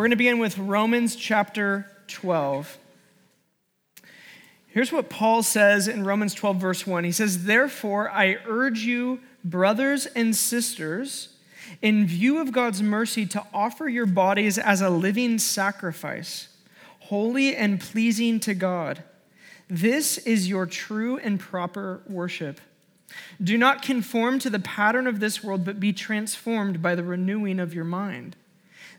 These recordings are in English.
We're going to begin with Romans chapter 12. Here's what Paul says in Romans 12, verse 1. He says, Therefore, I urge you, brothers and sisters, in view of God's mercy, to offer your bodies as a living sacrifice, holy and pleasing to God. This is your true and proper worship. Do not conform to the pattern of this world, but be transformed by the renewing of your mind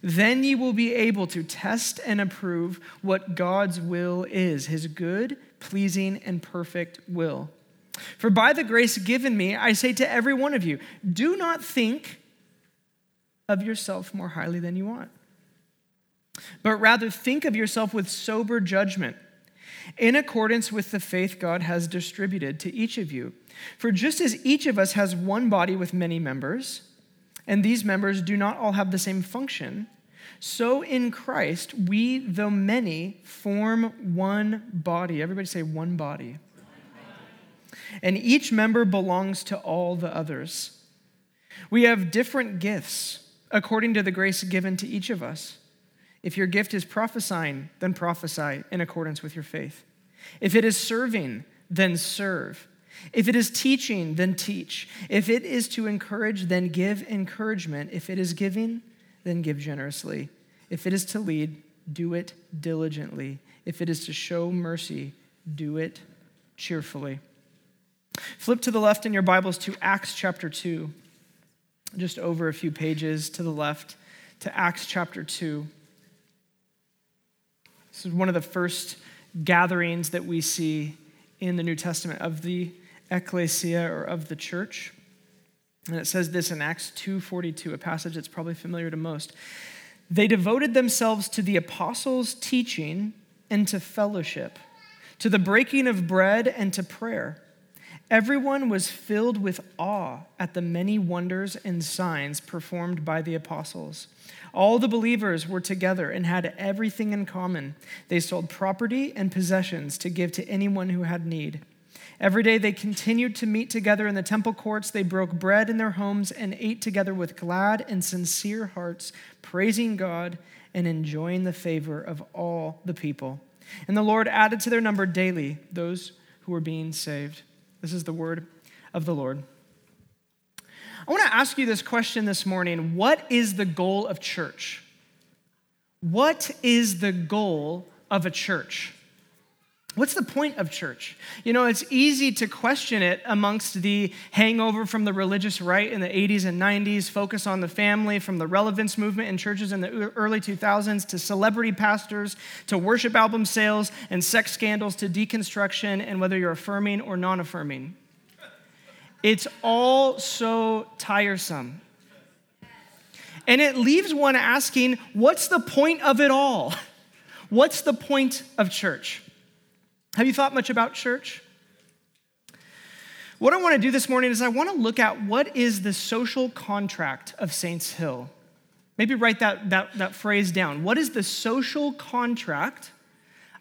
then you will be able to test and approve what God's will is, his good, pleasing, and perfect will. For by the grace given me, I say to every one of you, do not think of yourself more highly than you ought, but rather think of yourself with sober judgment, in accordance with the faith God has distributed to each of you. For just as each of us has one body with many members, and these members do not all have the same function, so in Christ, we, though many, form one body. Everybody say one body. And each member belongs to all the others. We have different gifts according to the grace given to each of us. If your gift is prophesying, then prophesy in accordance with your faith. If it is serving, then serve. If it is teaching, then teach. If it is to encourage, then give encouragement. If it is giving, then give generously. If it is to lead, do it diligently. If it is to show mercy, do it cheerfully. Flip to the left in your Bibles to Acts chapter 2, just over a few pages to the left to Acts chapter 2. This is one of the first gatherings that we see in the New Testament of the ecclesia or of the church. And it says this in Acts 2:42, a passage that's probably familiar to most. They devoted themselves to the apostles' teaching and to fellowship, to the breaking of bread and to prayer. Everyone was filled with awe at the many wonders and signs performed by the apostles. All the believers were together and had everything in common. They sold property and possessions to give to anyone who had need. Every day they continued to meet together in the temple courts. They broke bread in their homes and ate together with glad and sincere hearts, praising God and enjoying the favor of all the people. And the Lord added to their number daily those who were being saved. This is the word of the Lord. I want to ask you this question this morning What is the goal of church? What is the goal of a church? What's the point of church? You know, it's easy to question it amongst the hangover from the religious right in the 80s and 90s, focus on the family, from the relevance movement in churches in the early 2000s to celebrity pastors, to worship album sales and sex scandals, to deconstruction, and whether you're affirming or non affirming. It's all so tiresome. And it leaves one asking, what's the point of it all? What's the point of church? Have you thought much about church? What I want to do this morning is I want to look at what is the social contract of Saints Hill. Maybe write that, that, that phrase down. What is the social contract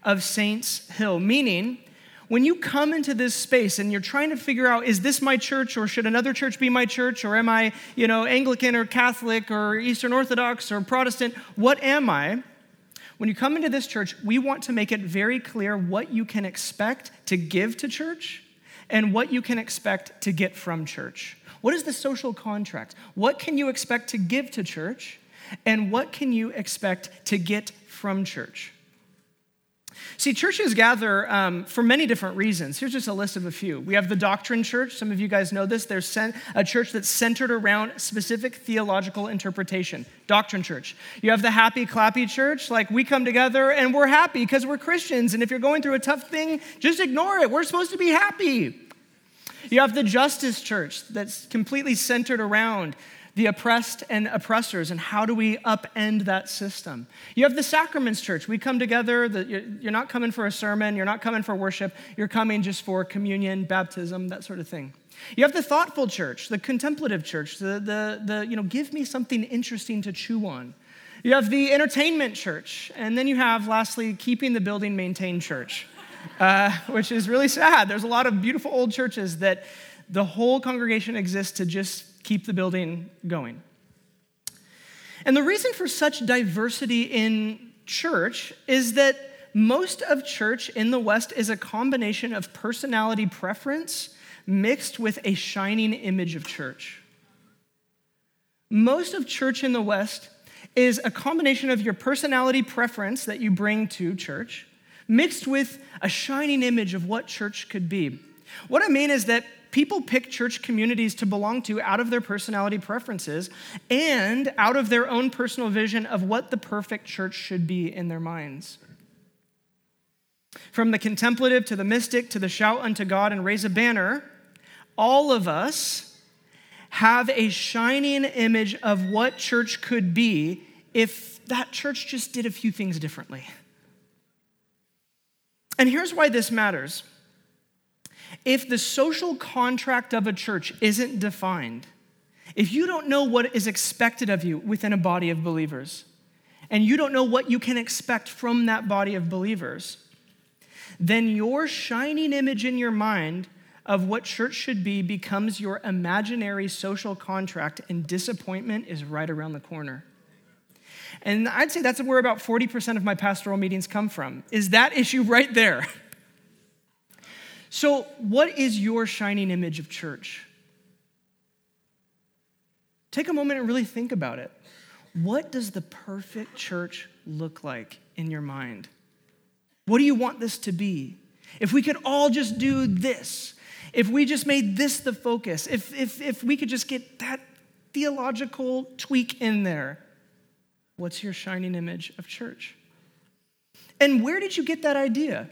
of Saints Hill? Meaning, when you come into this space and you're trying to figure out is this my church or should another church be my church or am i you know anglican or catholic or eastern orthodox or protestant what am i when you come into this church, we want to make it very clear what you can expect to give to church and what you can expect to get from church. What is the social contract? What can you expect to give to church and what can you expect to get from church? See, churches gather um, for many different reasons. Here's just a list of a few. We have the Doctrine Church. Some of you guys know this. There's a church that's centered around specific theological interpretation. Doctrine Church. You have the Happy Clappy Church. Like, we come together and we're happy because we're Christians. And if you're going through a tough thing, just ignore it. We're supposed to be happy. You have the Justice Church that's completely centered around the oppressed and oppressors, and how do we upend that system? You have the Sacraments Church. We come together, you're not coming for a sermon, you're not coming for worship, you're coming just for communion, baptism, that sort of thing. You have the thoughtful church, the contemplative church, the, the, the you know, give me something interesting to chew on. You have the entertainment church, and then you have, lastly, keeping the building maintained church, uh, which is really sad. There's a lot of beautiful old churches that the whole congregation exists to just keep the building going. And the reason for such diversity in church is that most of church in the West is a combination of personality preference mixed with a shining image of church. Most of church in the West is a combination of your personality preference that you bring to church mixed with a shining image of what church could be. What I mean is that people pick church communities to belong to out of their personality preferences and out of their own personal vision of what the perfect church should be in their minds. From the contemplative to the mystic to the shout unto God and raise a banner, all of us have a shining image of what church could be if that church just did a few things differently. And here's why this matters if the social contract of a church isn't defined, if you don't know what is expected of you within a body of believers, and you don't know what you can expect from that body of believers, then your shining image in your mind of what church should be becomes your imaginary social contract, and disappointment is right around the corner. And I'd say that's where about 40% of my pastoral meetings come from, is that issue right there. So, what is your shining image of church? Take a moment and really think about it. What does the perfect church look like in your mind? What do you want this to be? If we could all just do this, if we just made this the focus, if, if, if we could just get that theological tweak in there, what's your shining image of church? And where did you get that idea?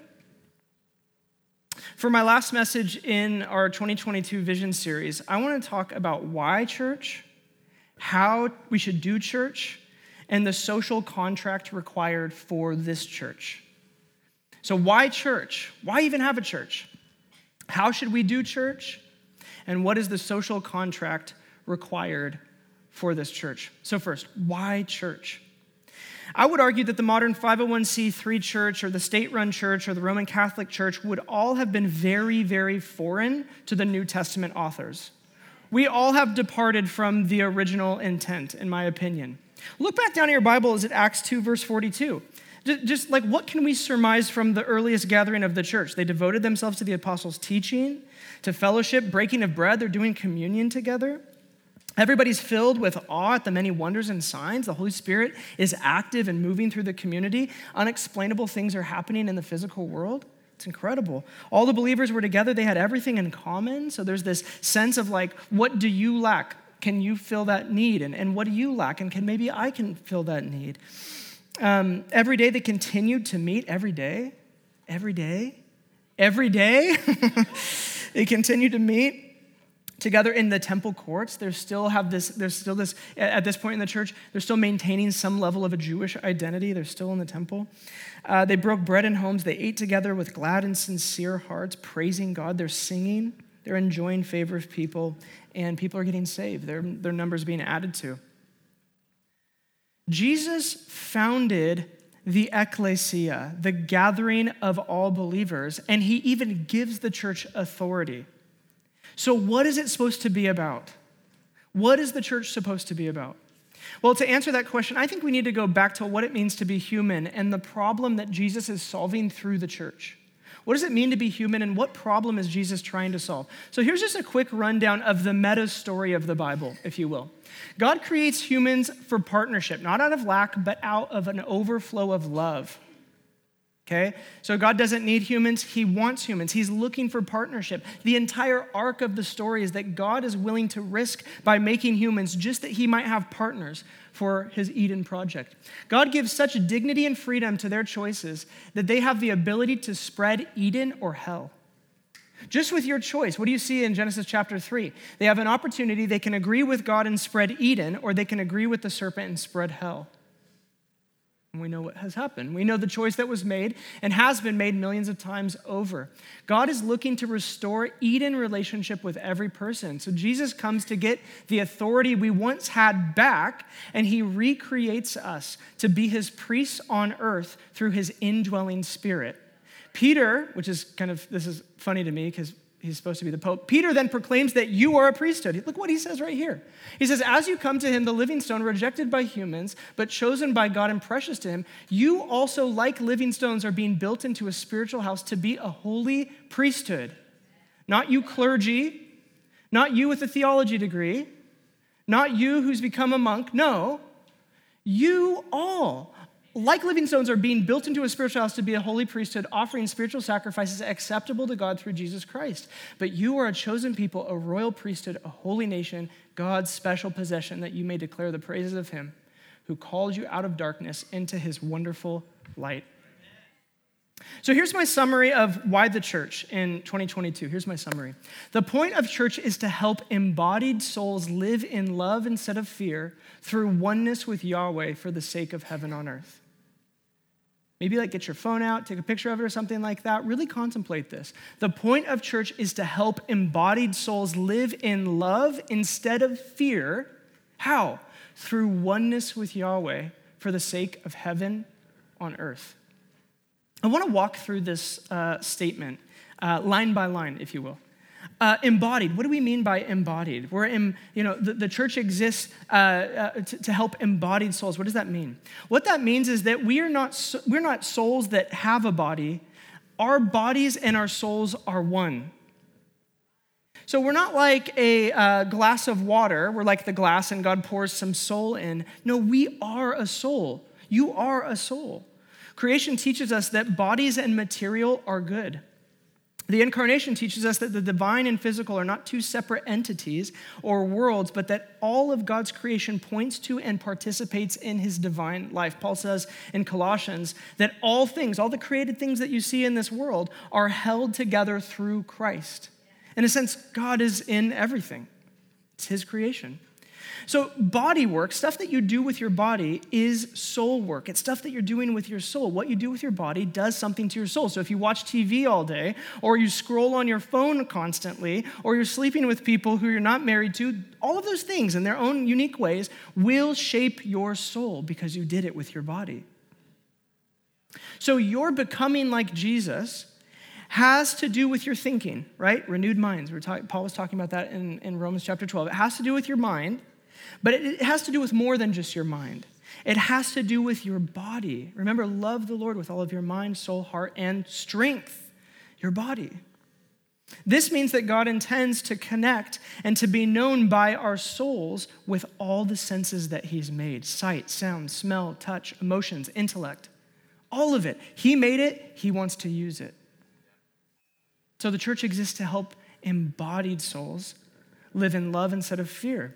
For my last message in our 2022 Vision series, I want to talk about why church, how we should do church, and the social contract required for this church. So, why church? Why even have a church? How should we do church? And what is the social contract required for this church? So, first, why church? I would argue that the modern 501c3 church or the state run church or the Roman Catholic Church would all have been very, very foreign to the New Testament authors. We all have departed from the original intent, in my opinion. Look back down in your Bible, is it Acts 2, verse 42? Just like what can we surmise from the earliest gathering of the church? They devoted themselves to the apostles' teaching, to fellowship, breaking of bread, they're doing communion together. Everybody's filled with awe at the many wonders and signs. The Holy Spirit is active and moving through the community. Unexplainable things are happening in the physical world. It's incredible. All the believers were together, they had everything in common. So there's this sense of like, what do you lack? Can you fill that need? And, and what do you lack? And can maybe I can fill that need? Um, every day they continued to meet every day, every day, every day. they continued to meet together in the temple courts they still have this there's still this at this point in the church they're still maintaining some level of a jewish identity. They're still in the temple. Uh, they broke bread in homes. They ate together with glad and sincere hearts praising god. They're singing. They're enjoying favor of people and people are getting saved. Their, their numbers being added to. Jesus founded the ecclesia the gathering of all believers and he even gives the church authority so, what is it supposed to be about? What is the church supposed to be about? Well, to answer that question, I think we need to go back to what it means to be human and the problem that Jesus is solving through the church. What does it mean to be human and what problem is Jesus trying to solve? So here's just a quick rundown of the meta story of the Bible, if you will. God creates humans for partnership, not out of lack, but out of an overflow of love. Okay? So God doesn't need humans, He wants humans. He's looking for partnership. The entire arc of the story is that God is willing to risk by making humans just that He might have partners for His Eden project. God gives such dignity and freedom to their choices that they have the ability to spread Eden or hell. Just with your choice, what do you see in Genesis chapter 3? They have an opportunity. They can agree with God and spread Eden, or they can agree with the serpent and spread hell. And we know what has happened. We know the choice that was made and has been made millions of times over. God is looking to restore Eden relationship with every person. So Jesus comes to get the authority we once had back, and he recreates us to be his priests on earth through his indwelling spirit. Peter, which is kind of, this is funny to me because he's supposed to be the Pope. Peter then proclaims that you are a priesthood. Look what he says right here. He says, As you come to him, the living stone, rejected by humans, but chosen by God and precious to him, you also, like living stones, are being built into a spiritual house to be a holy priesthood. Not you, clergy, not you with a theology degree, not you who's become a monk. No, you all like living stones, are being built into a spiritual house to be a holy priesthood, offering spiritual sacrifices acceptable to God through Jesus Christ. But you are a chosen people, a royal priesthood, a holy nation, God's special possession, that you may declare the praises of Him who called you out of darkness into His wonderful light. So here's my summary of why the church in 2022. Here's my summary. The point of church is to help embodied souls live in love instead of fear through oneness with Yahweh for the sake of heaven on earth. Maybe like get your phone out, take a picture of it or something like that. Really contemplate this. The point of church is to help embodied souls live in love instead of fear. How? Through oneness with Yahweh for the sake of heaven on earth. I want to walk through this uh, statement uh, line by line, if you will. Uh, embodied. What do we mean by embodied? We're in, you know, the, the church exists uh, uh, to, to, help embodied souls. What does that mean? What that means is that we are not, we're not souls that have a body. Our bodies and our souls are one. So we're not like a uh, glass of water. We're like the glass and God pours some soul in. No, we are a soul. You are a soul. Creation teaches us that bodies and material are good. The incarnation teaches us that the divine and physical are not two separate entities or worlds, but that all of God's creation points to and participates in his divine life. Paul says in Colossians that all things, all the created things that you see in this world, are held together through Christ. In a sense, God is in everything, it's his creation. So, body work, stuff that you do with your body, is soul work. It's stuff that you're doing with your soul. What you do with your body does something to your soul. So, if you watch TV all day, or you scroll on your phone constantly, or you're sleeping with people who you're not married to, all of those things in their own unique ways will shape your soul because you did it with your body. So, you're becoming like Jesus has to do with your thinking, right? Renewed minds. We're talk- Paul was talking about that in, in Romans chapter 12. It has to do with your mind. But it has to do with more than just your mind. It has to do with your body. Remember, love the Lord with all of your mind, soul, heart, and strength, your body. This means that God intends to connect and to be known by our souls with all the senses that He's made sight, sound, smell, touch, emotions, intellect, all of it. He made it, He wants to use it. So the church exists to help embodied souls live in love instead of fear.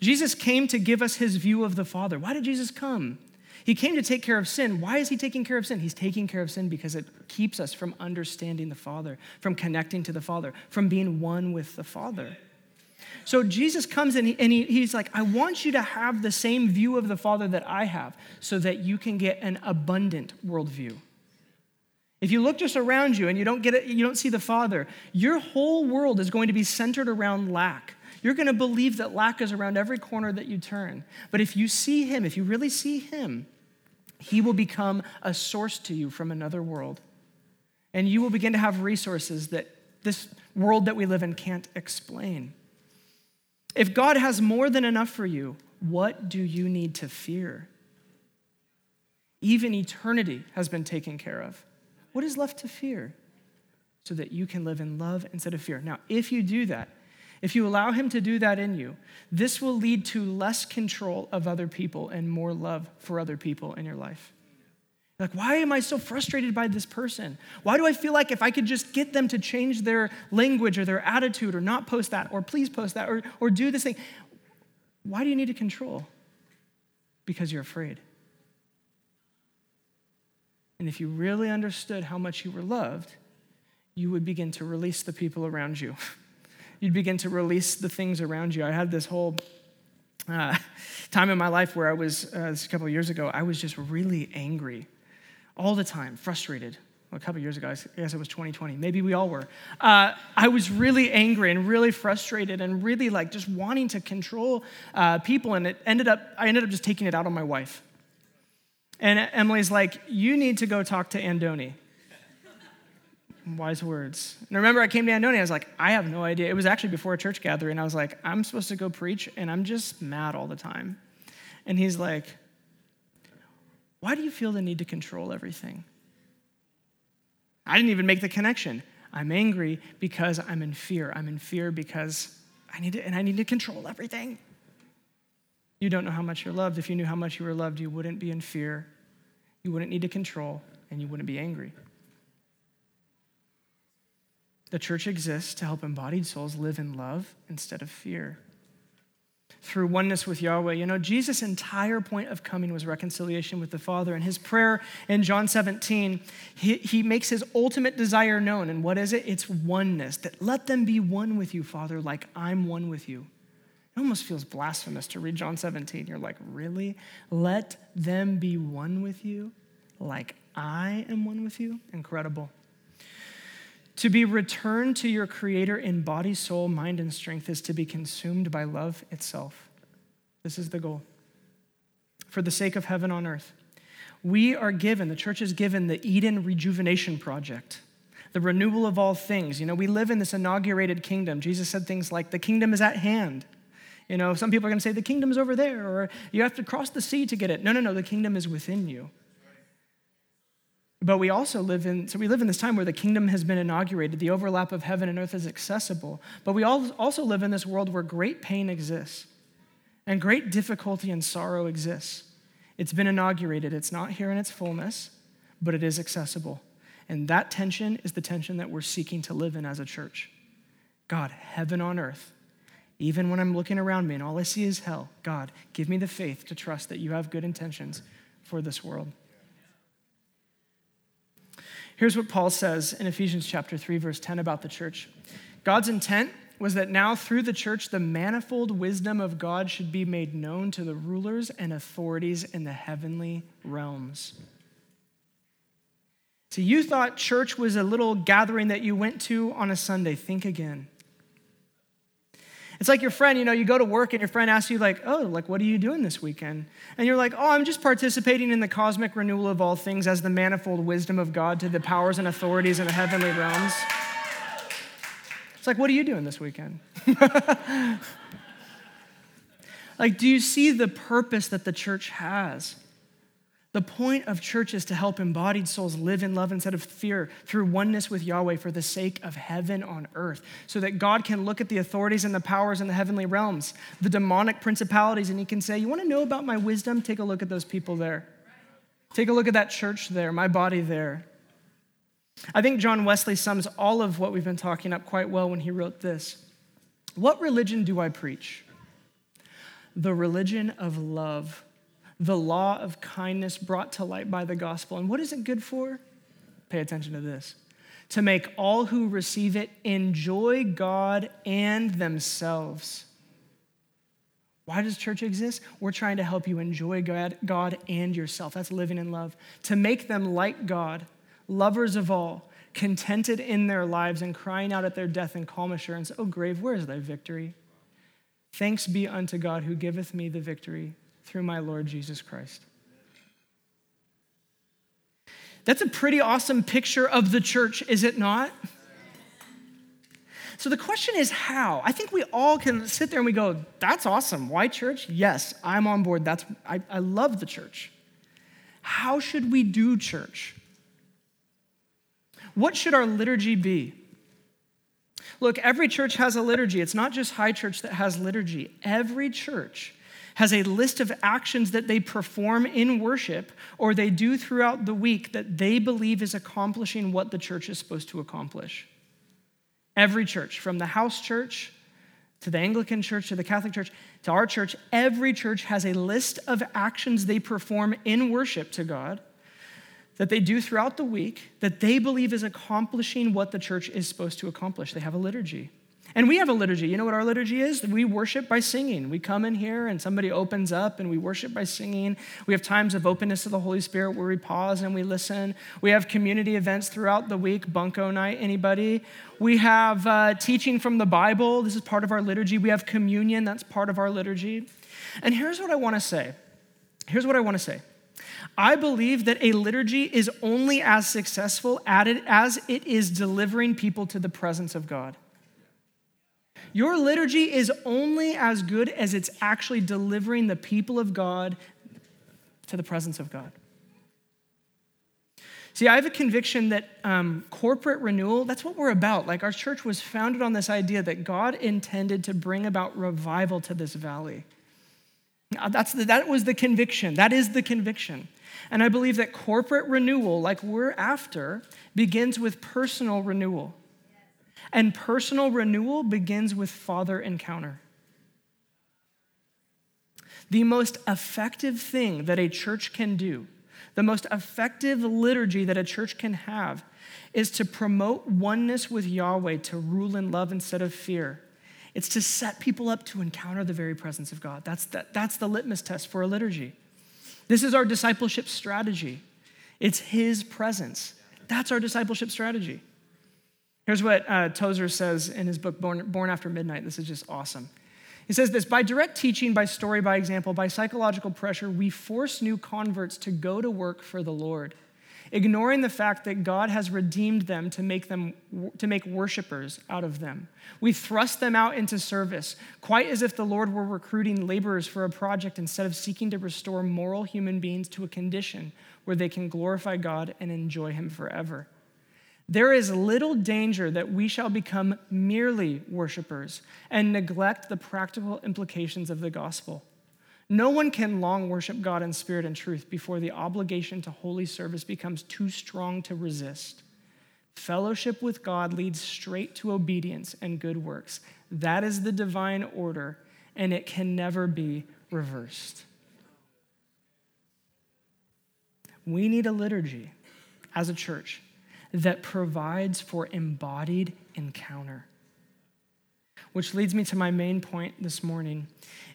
Jesus came to give us his view of the Father. Why did Jesus come? He came to take care of sin. Why is he taking care of sin? He's taking care of sin because it keeps us from understanding the Father, from connecting to the Father, from being one with the Father. So Jesus comes and, he, and he, he's like, I want you to have the same view of the Father that I have so that you can get an abundant worldview. If you look just around you and you don't get it, you don't see the Father, your whole world is going to be centered around lack you're going to believe that lack is around every corner that you turn. But if you see Him, if you really see Him, He will become a source to you from another world. And you will begin to have resources that this world that we live in can't explain. If God has more than enough for you, what do you need to fear? Even eternity has been taken care of. What is left to fear? So that you can live in love instead of fear. Now, if you do that, if you allow Him to do that in you, this will lead to less control of other people and more love for other people in your life. Like, why am I so frustrated by this person? Why do I feel like if I could just get them to change their language or their attitude or not post that or please post that or, or do this thing? Why do you need to control? Because you're afraid. And if you really understood how much you were loved, you would begin to release the people around you. You'd begin to release the things around you. I had this whole uh, time in my life where I was, uh, this a couple years ago, I was just really angry all the time, frustrated. Well, a couple years ago, I guess it was 2020. Maybe we all were. Uh, I was really angry and really frustrated and really like just wanting to control uh, people. And it ended up, I ended up just taking it out on my wife. And Emily's like, You need to go talk to Andoni. Wise words. And I remember I came to Andoni, I was like, I have no idea. It was actually before a church gathering. I was like, I'm supposed to go preach, and I'm just mad all the time. And he's like, Why do you feel the need to control everything? I didn't even make the connection. I'm angry because I'm in fear. I'm in fear because I need to, and I need to control everything. You don't know how much you're loved. If you knew how much you were loved, you wouldn't be in fear, you wouldn't need to control, and you wouldn't be angry. The church exists to help embodied souls live in love instead of fear. Through oneness with Yahweh. You know, Jesus' entire point of coming was reconciliation with the Father. And his prayer in John 17, he, he makes his ultimate desire known. And what is it? It's oneness. That let them be one with you, Father, like I'm one with you. It almost feels blasphemous to read John 17. You're like, really? Let them be one with you like I am one with you? Incredible. To be returned to your Creator in body, soul, mind, and strength is to be consumed by love itself. This is the goal. For the sake of heaven on earth, we are given, the church is given the Eden Rejuvenation Project, the renewal of all things. You know, we live in this inaugurated kingdom. Jesus said things like, the kingdom is at hand. You know, some people are going to say the kingdom is over there, or you have to cross the sea to get it. No, no, no, the kingdom is within you. But we also live in, so we live in this time where the kingdom has been inaugurated, the overlap of heaven and earth is accessible. But we also live in this world where great pain exists and great difficulty and sorrow exists. It's been inaugurated, it's not here in its fullness, but it is accessible. And that tension is the tension that we're seeking to live in as a church. God, heaven on earth, even when I'm looking around me and all I see is hell, God, give me the faith to trust that you have good intentions for this world. Here's what Paul says in Ephesians chapter 3 verse 10 about the church. God's intent was that now through the church the manifold wisdom of God should be made known to the rulers and authorities in the heavenly realms. So you thought church was a little gathering that you went to on a Sunday. Think again. It's like your friend, you know, you go to work and your friend asks you, like, oh, like, what are you doing this weekend? And you're like, oh, I'm just participating in the cosmic renewal of all things as the manifold wisdom of God to the powers and authorities in the heavenly realms. It's like, what are you doing this weekend? like, do you see the purpose that the church has? The point of church is to help embodied souls live in love instead of fear through oneness with Yahweh for the sake of heaven on earth, so that God can look at the authorities and the powers in the heavenly realms, the demonic principalities, and He can say, You want to know about my wisdom? Take a look at those people there. Take a look at that church there, my body there. I think John Wesley sums all of what we've been talking up quite well when he wrote this What religion do I preach? The religion of love the law of kindness brought to light by the gospel. And what is it good for? Pay attention to this to make all who receive it enjoy God and themselves. Why does church exist? We're trying to help you enjoy God, God and yourself. That's living in love. To make them like God, lovers of all, contented in their lives, and crying out at their death in calm assurance, Oh, grave, where is thy victory? Thanks be unto God who giveth me the victory through my Lord Jesus Christ. That's a pretty awesome picture of the church, is it not? So the question is how? I think we all can sit there and we go, that's awesome. Why church? Yes, I'm on board. That's I, I love the church. How should we do church? What should our liturgy be? Look, every church has a liturgy. It's not just high church that has liturgy. Every church has a list of actions that they perform in worship or they do throughout the week that they believe is accomplishing what the church is supposed to accomplish. Every church, from the house church to the Anglican church to the Catholic church to our church, every church has a list of actions they perform in worship to God that they do throughout the week that they believe is accomplishing what the church is supposed to accomplish. They have a liturgy. And we have a liturgy. You know what our liturgy is? We worship by singing. We come in here and somebody opens up and we worship by singing. We have times of openness to the Holy Spirit where we pause and we listen. We have community events throughout the week, bunco night, anybody? We have uh, teaching from the Bible. This is part of our liturgy. We have communion. That's part of our liturgy. And here's what I want to say. Here's what I want to say. I believe that a liturgy is only as successful at it as it is delivering people to the presence of God. Your liturgy is only as good as it's actually delivering the people of God to the presence of God. See, I have a conviction that um, corporate renewal, that's what we're about. Like, our church was founded on this idea that God intended to bring about revival to this valley. That's the, that was the conviction. That is the conviction. And I believe that corporate renewal, like we're after, begins with personal renewal. And personal renewal begins with father encounter. The most effective thing that a church can do, the most effective liturgy that a church can have, is to promote oneness with Yahweh, to rule in love instead of fear. It's to set people up to encounter the very presence of God. That's, that, that's the litmus test for a liturgy. This is our discipleship strategy. It's His presence. That's our discipleship strategy. Here's what uh, Tozer says in his book, Born, Born After Midnight. This is just awesome. He says this by direct teaching, by story, by example, by psychological pressure, we force new converts to go to work for the Lord ignoring the fact that God has redeemed them to make them to make worshipers out of them. We thrust them out into service, quite as if the Lord were recruiting laborers for a project instead of seeking to restore moral human beings to a condition where they can glorify God and enjoy him forever. There is little danger that we shall become merely worshipers and neglect the practical implications of the gospel. No one can long worship God in spirit and truth before the obligation to holy service becomes too strong to resist. Fellowship with God leads straight to obedience and good works. That is the divine order, and it can never be reversed. We need a liturgy as a church that provides for embodied encounter. Which leads me to my main point this morning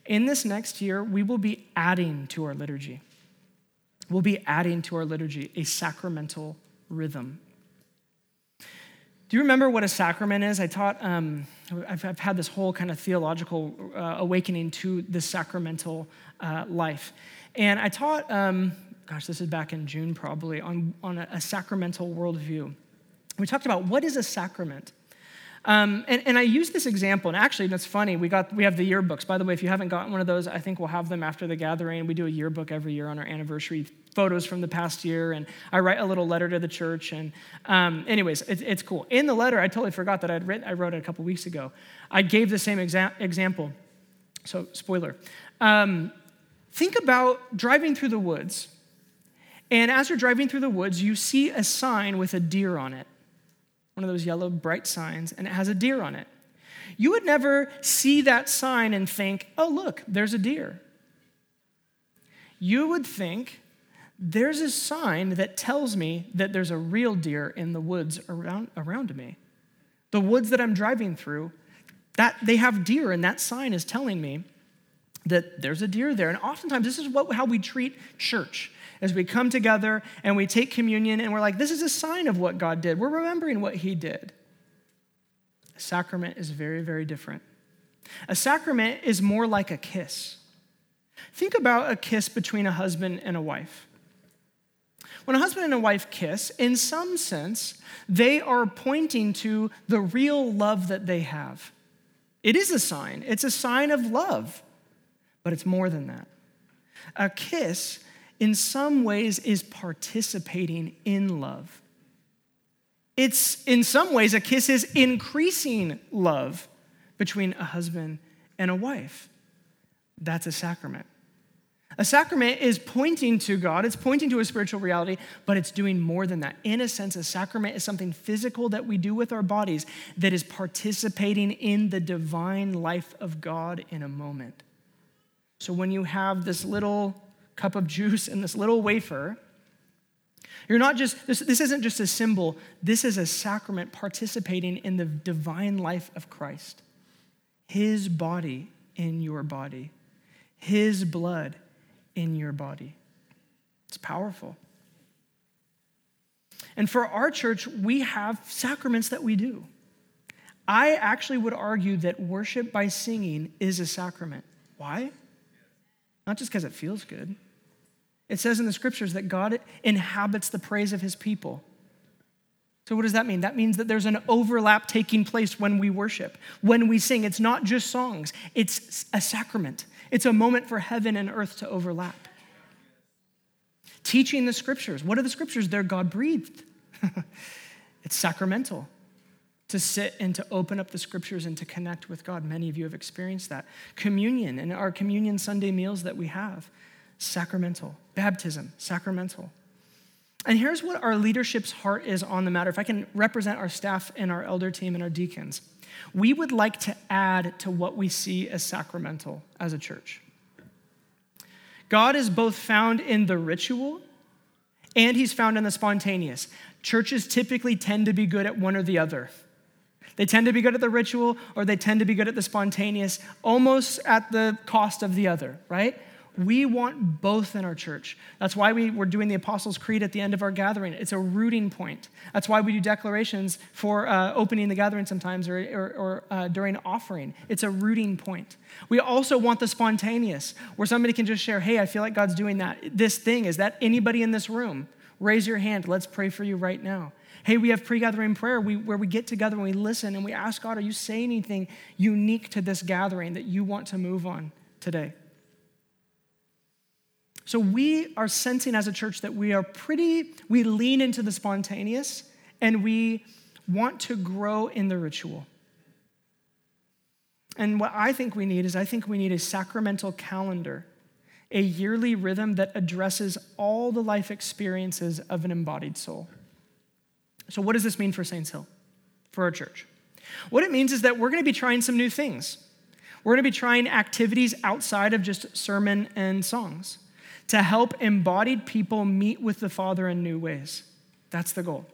in this next year, we will be adding to our liturgy. We'll be adding to our liturgy a sacramental rhythm. Do you remember what a sacrament is? I taught, um, I've, I've, had this whole kind of theological uh, awakening to the sacramental uh, life. And I taught, um, gosh, this is back in June probably, on, on a, a sacramental worldview. We talked about what is a sacrament? Um, and, and I use this example, and actually, that's funny. We got we have the yearbooks. By the way, if you haven't gotten one of those, I think we'll have them after the gathering. We do a yearbook every year on our anniversary, photos from the past year, and I write a little letter to the church. And um, anyways, it, it's cool. In the letter, I totally forgot that I'd written. I wrote it a couple weeks ago. I gave the same exa- example. So, spoiler. Um, think about driving through the woods, and as you're driving through the woods, you see a sign with a deer on it one of those yellow bright signs, and it has a deer on it. You would never see that sign and think, oh, look, there's a deer. You would think, there's a sign that tells me that there's a real deer in the woods around, around me. The woods that I'm driving through, that they have deer, and that sign is telling me that there's a deer there. And oftentimes, this is what, how we treat church as we come together and we take communion and we're like, this is a sign of what God did. We're remembering what He did. A sacrament is very, very different. A sacrament is more like a kiss. Think about a kiss between a husband and a wife. When a husband and a wife kiss, in some sense, they are pointing to the real love that they have. It is a sign, it's a sign of love, but it's more than that. A kiss in some ways is participating in love. It's in some ways, a kiss is increasing love between a husband and a wife. That's a sacrament. A sacrament is pointing to God, it's pointing to a spiritual reality, but it's doing more than that. In a sense, a sacrament is something physical that we do with our bodies that is participating in the divine life of God in a moment. So when you have this little cup of juice and this little wafer, You're not just, this, this isn't just a symbol, this is a sacrament participating in the divine life of Christ. His body in your body, His blood in your body. It's powerful. And for our church, we have sacraments that we do. I actually would argue that worship by singing is a sacrament. Why? Not just because it feels good. It says in the scriptures that God inhabits the praise of his people. So, what does that mean? That means that there's an overlap taking place when we worship, when we sing. It's not just songs, it's a sacrament. It's a moment for heaven and earth to overlap. Teaching the scriptures. What are the scriptures? They're God breathed. it's sacramental to sit and to open up the scriptures and to connect with God. Many of you have experienced that. Communion and our communion Sunday meals that we have, sacramental. Baptism, sacramental. And here's what our leadership's heart is on the matter. If I can represent our staff and our elder team and our deacons, we would like to add to what we see as sacramental as a church. God is both found in the ritual and he's found in the spontaneous. Churches typically tend to be good at one or the other. They tend to be good at the ritual or they tend to be good at the spontaneous, almost at the cost of the other, right? We want both in our church. That's why we, we're doing the Apostles' Creed at the end of our gathering. It's a rooting point. That's why we do declarations for uh, opening the gathering sometimes or, or, or uh, during offering. It's a rooting point. We also want the spontaneous, where somebody can just share, hey, I feel like God's doing that. This thing, is that anybody in this room? Raise your hand. Let's pray for you right now. Hey, we have pre gathering prayer we, where we get together and we listen and we ask God, are you saying anything unique to this gathering that you want to move on today? So we are sensing as a church that we are pretty, we lean into the spontaneous and we want to grow in the ritual. And what I think we need is I think we need a sacramental calendar, a yearly rhythm that addresses all the life experiences of an embodied soul. So, what does this mean for Saints Hill, for our church? What it means is that we're going to be trying some new things. We're going to be trying activities outside of just sermon and songs to help embodied people meet with the Father in new ways. That's the goal.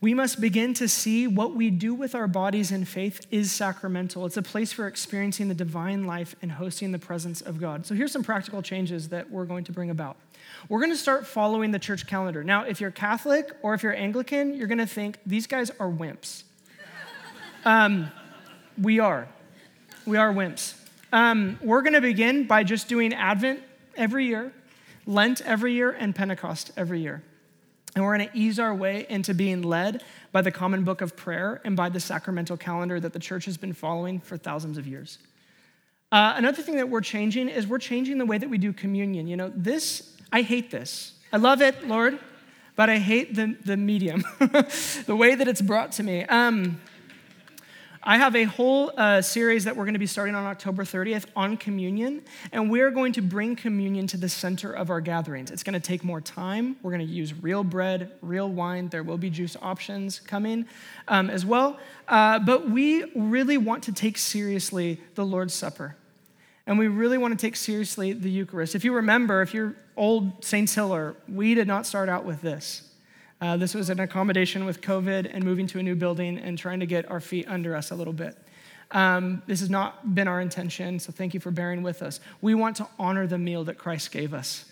We must begin to see what we do with our bodies in faith is sacramental. It's a place for experiencing the divine life and hosting the presence of God. So, here's some practical changes that we're going to bring about. We're going to start following the church calendar. Now, if you're Catholic or if you're Anglican, you're going to think these guys are wimps. Um, we are. We are wimps. Um, we're going to begin by just doing Advent every year, Lent every year, and Pentecost every year. And we're going to ease our way into being led by the common book of prayer and by the sacramental calendar that the church has been following for thousands of years. Uh, another thing that we're changing is we're changing the way that we do communion. You know, this, I hate this. I love it, Lord, but I hate the, the medium, the way that it's brought to me. Um, I have a whole uh, series that we're going to be starting on October 30th on communion, and we're going to bring communion to the center of our gatherings. It's going to take more time. We're going to use real bread, real wine. There will be juice options coming um, as well. Uh, but we really want to take seriously the Lord's Supper. And we really want to take seriously the Eucharist. If you remember, if you're old Saints Hiller, we did not start out with this. Uh, this was an accommodation with COVID and moving to a new building and trying to get our feet under us a little bit. Um, this has not been our intention, so thank you for bearing with us. We want to honor the meal that Christ gave us.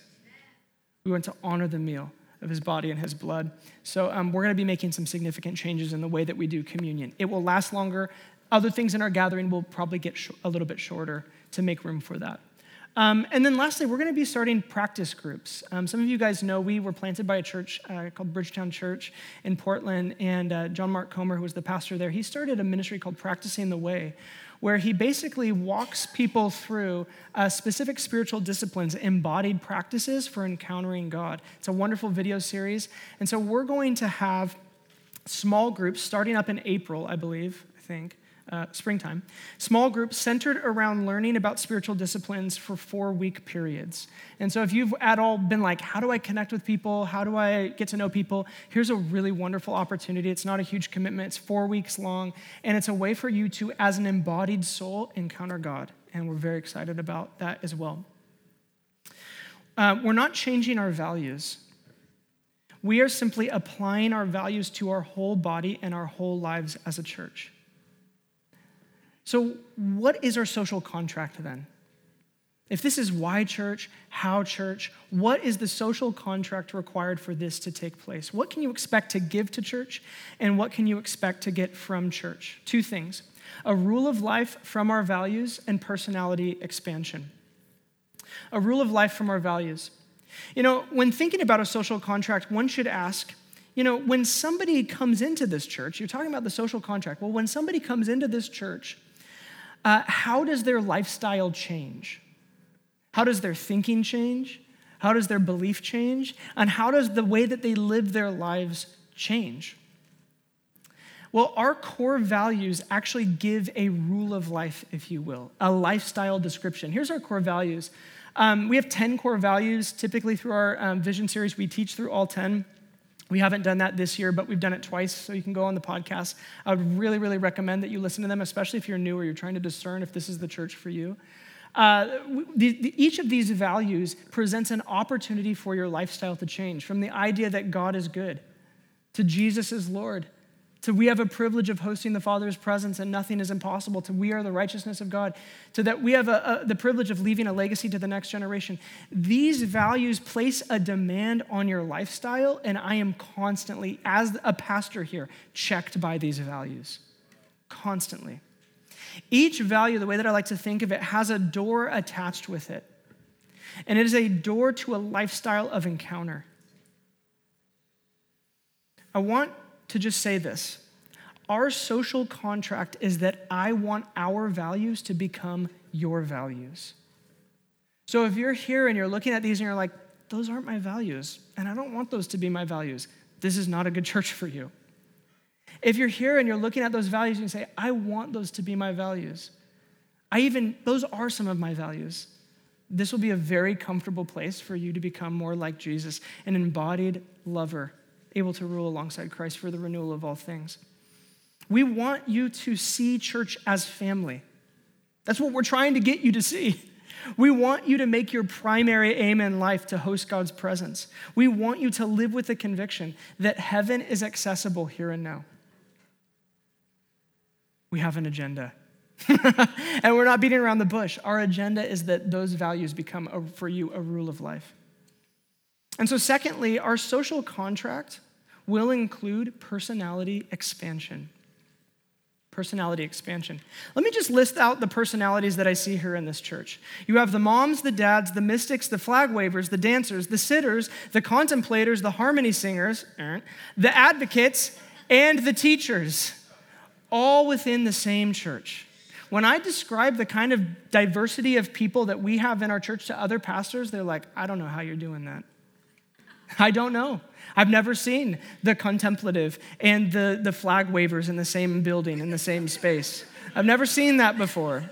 We want to honor the meal of his body and his blood. So um, we're going to be making some significant changes in the way that we do communion. It will last longer. Other things in our gathering will probably get sh- a little bit shorter to make room for that. Um, and then lastly, we're going to be starting practice groups. Um, some of you guys know we were planted by a church uh, called Bridgetown Church in Portland, and uh, John Mark Comer, who was the pastor there, he started a ministry called Practicing the Way, where he basically walks people through uh, specific spiritual disciplines, embodied practices for encountering God. It's a wonderful video series. And so we're going to have small groups starting up in April, I believe, I think uh, springtime, small groups centered around learning about spiritual disciplines for four week periods. And so, if you've at all been like, how do I connect with people? How do I get to know people? Here's a really wonderful opportunity. It's not a huge commitment, it's four weeks long, and it's a way for you to, as an embodied soul, encounter God. And we're very excited about that as well. Uh, we're not changing our values. We are simply applying our values to our whole body and our whole lives as a church. So, what is our social contract then? If this is why church, how church, what is the social contract required for this to take place? What can you expect to give to church, and what can you expect to get from church? Two things a rule of life from our values and personality expansion. A rule of life from our values. You know, when thinking about a social contract, one should ask, you know, when somebody comes into this church, you're talking about the social contract. Well, when somebody comes into this church, uh, how does their lifestyle change? How does their thinking change? How does their belief change? And how does the way that they live their lives change? Well, our core values actually give a rule of life, if you will, a lifestyle description. Here's our core values. Um, we have 10 core values. Typically, through our um, vision series, we teach through all 10. We haven't done that this year, but we've done it twice, so you can go on the podcast. I would really, really recommend that you listen to them, especially if you're new or you're trying to discern if this is the church for you. Uh, the, the, each of these values presents an opportunity for your lifestyle to change from the idea that God is good to Jesus is Lord to we have a privilege of hosting the Father's presence and nothing is impossible, to we are the righteousness of God, to that we have a, a, the privilege of leaving a legacy to the next generation. These values place a demand on your lifestyle, and I am constantly, as a pastor here, checked by these values. Constantly. Each value, the way that I like to think of it, has a door attached with it. And it is a door to a lifestyle of encounter. I want to just say this our social contract is that I want our values to become your values. So if you're here and you're looking at these and you're like, those aren't my values, and I don't want those to be my values, this is not a good church for you. If you're here and you're looking at those values and you say, I want those to be my values, I even, those are some of my values. This will be a very comfortable place for you to become more like Jesus, an embodied lover able to rule alongside Christ for the renewal of all things. We want you to see church as family. That's what we're trying to get you to see. We want you to make your primary aim in life to host God's presence. We want you to live with the conviction that heaven is accessible here and now. We have an agenda. and we're not beating around the bush. Our agenda is that those values become, a, for you, a rule of life. And so, secondly, our social contract will include personality expansion. Personality expansion. Let me just list out the personalities that I see here in this church. You have the moms, the dads, the mystics, the flag wavers, the dancers, the sitters, the contemplators, the harmony singers, er, the advocates, and the teachers, all within the same church. When I describe the kind of diversity of people that we have in our church to other pastors, they're like, I don't know how you're doing that. I don't know. I've never seen the contemplative and the, the flag wavers in the same building, in the same space. I've never seen that before.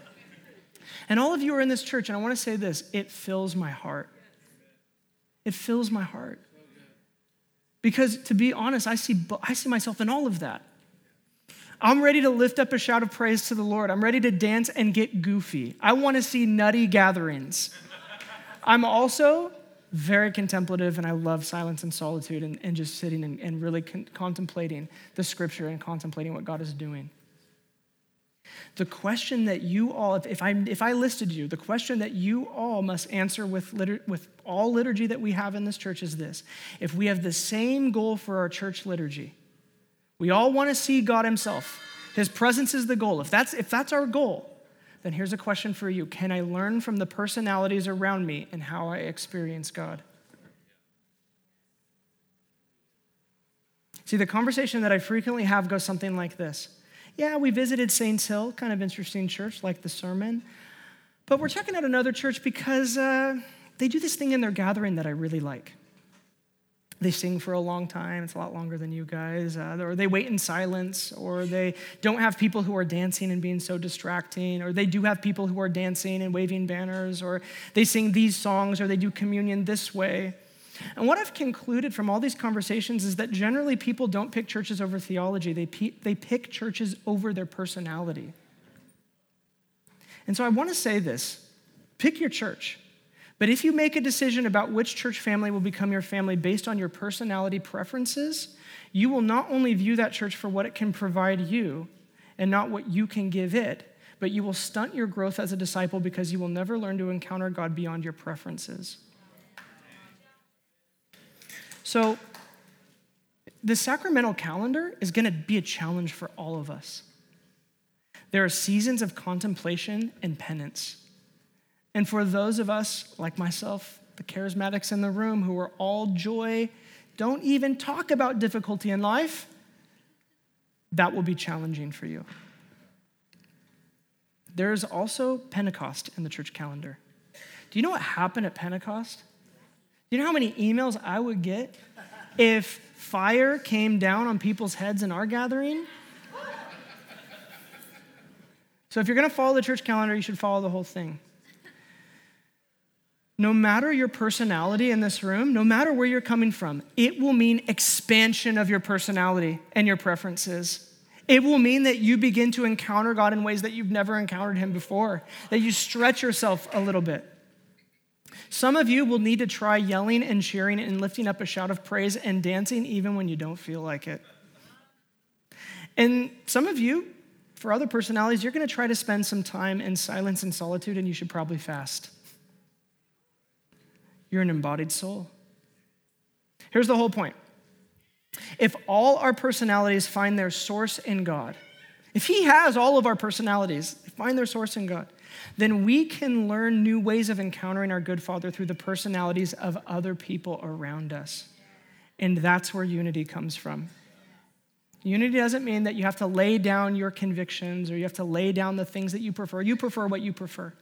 And all of you are in this church, and I want to say this it fills my heart. It fills my heart. Because to be honest, I see, I see myself in all of that. I'm ready to lift up a shout of praise to the Lord. I'm ready to dance and get goofy. I want to see nutty gatherings. I'm also very contemplative, and I love silence and solitude and, and just sitting and, and really con- contemplating the scripture and contemplating what God is doing. The question that you all, if, if, I, if I listed you, the question that you all must answer with, litur- with all liturgy that we have in this church is this. If we have the same goal for our church liturgy, we all want to see God Himself. His presence is the goal. If that's, if that's our goal, then here's a question for you Can I learn from the personalities around me and how I experience God? See, the conversation that I frequently have goes something like this Yeah, we visited Saints Hill, kind of interesting church, like the sermon. But we're checking out another church because uh, they do this thing in their gathering that I really like. They sing for a long time, it's a lot longer than you guys, uh, or they wait in silence, or they don't have people who are dancing and being so distracting, or they do have people who are dancing and waving banners, or they sing these songs, or they do communion this way. And what I've concluded from all these conversations is that generally people don't pick churches over theology, they, pe- they pick churches over their personality. And so I want to say this pick your church. But if you make a decision about which church family will become your family based on your personality preferences, you will not only view that church for what it can provide you and not what you can give it, but you will stunt your growth as a disciple because you will never learn to encounter God beyond your preferences. So, the sacramental calendar is going to be a challenge for all of us. There are seasons of contemplation and penance. And for those of us, like myself, the charismatics in the room who are all joy, don't even talk about difficulty in life, that will be challenging for you. There is also Pentecost in the church calendar. Do you know what happened at Pentecost? Do you know how many emails I would get if fire came down on people's heads in our gathering? So, if you're going to follow the church calendar, you should follow the whole thing. No matter your personality in this room, no matter where you're coming from, it will mean expansion of your personality and your preferences. It will mean that you begin to encounter God in ways that you've never encountered Him before, that you stretch yourself a little bit. Some of you will need to try yelling and cheering and lifting up a shout of praise and dancing even when you don't feel like it. And some of you, for other personalities, you're going to try to spend some time in silence and solitude, and you should probably fast. You're an embodied soul. Here's the whole point if all our personalities find their source in God, if He has all of our personalities, find their source in God, then we can learn new ways of encountering our good Father through the personalities of other people around us. And that's where unity comes from. Unity doesn't mean that you have to lay down your convictions or you have to lay down the things that you prefer. You prefer what you prefer.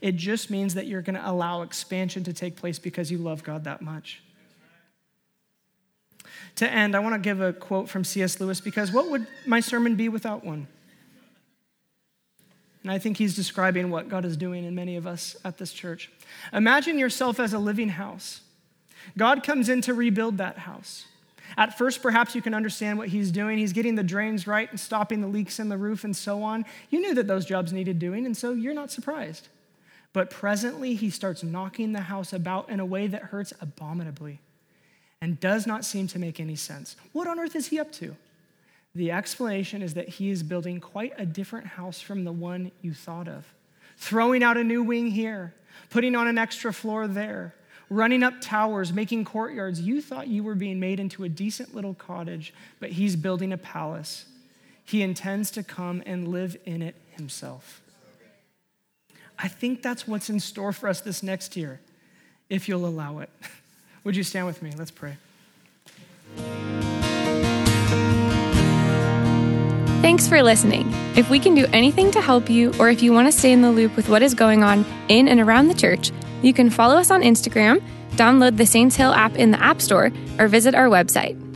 It just means that you're going to allow expansion to take place because you love God that much. To end, I want to give a quote from C.S. Lewis because what would my sermon be without one? And I think he's describing what God is doing in many of us at this church. Imagine yourself as a living house. God comes in to rebuild that house. At first, perhaps you can understand what he's doing. He's getting the drains right and stopping the leaks in the roof and so on. You knew that those jobs needed doing, and so you're not surprised. But presently, he starts knocking the house about in a way that hurts abominably and does not seem to make any sense. What on earth is he up to? The explanation is that he is building quite a different house from the one you thought of. Throwing out a new wing here, putting on an extra floor there, running up towers, making courtyards. You thought you were being made into a decent little cottage, but he's building a palace. He intends to come and live in it himself. I think that's what's in store for us this next year, if you'll allow it. Would you stand with me? Let's pray. Thanks for listening. If we can do anything to help you, or if you want to stay in the loop with what is going on in and around the church, you can follow us on Instagram, download the Saints Hill app in the App Store, or visit our website.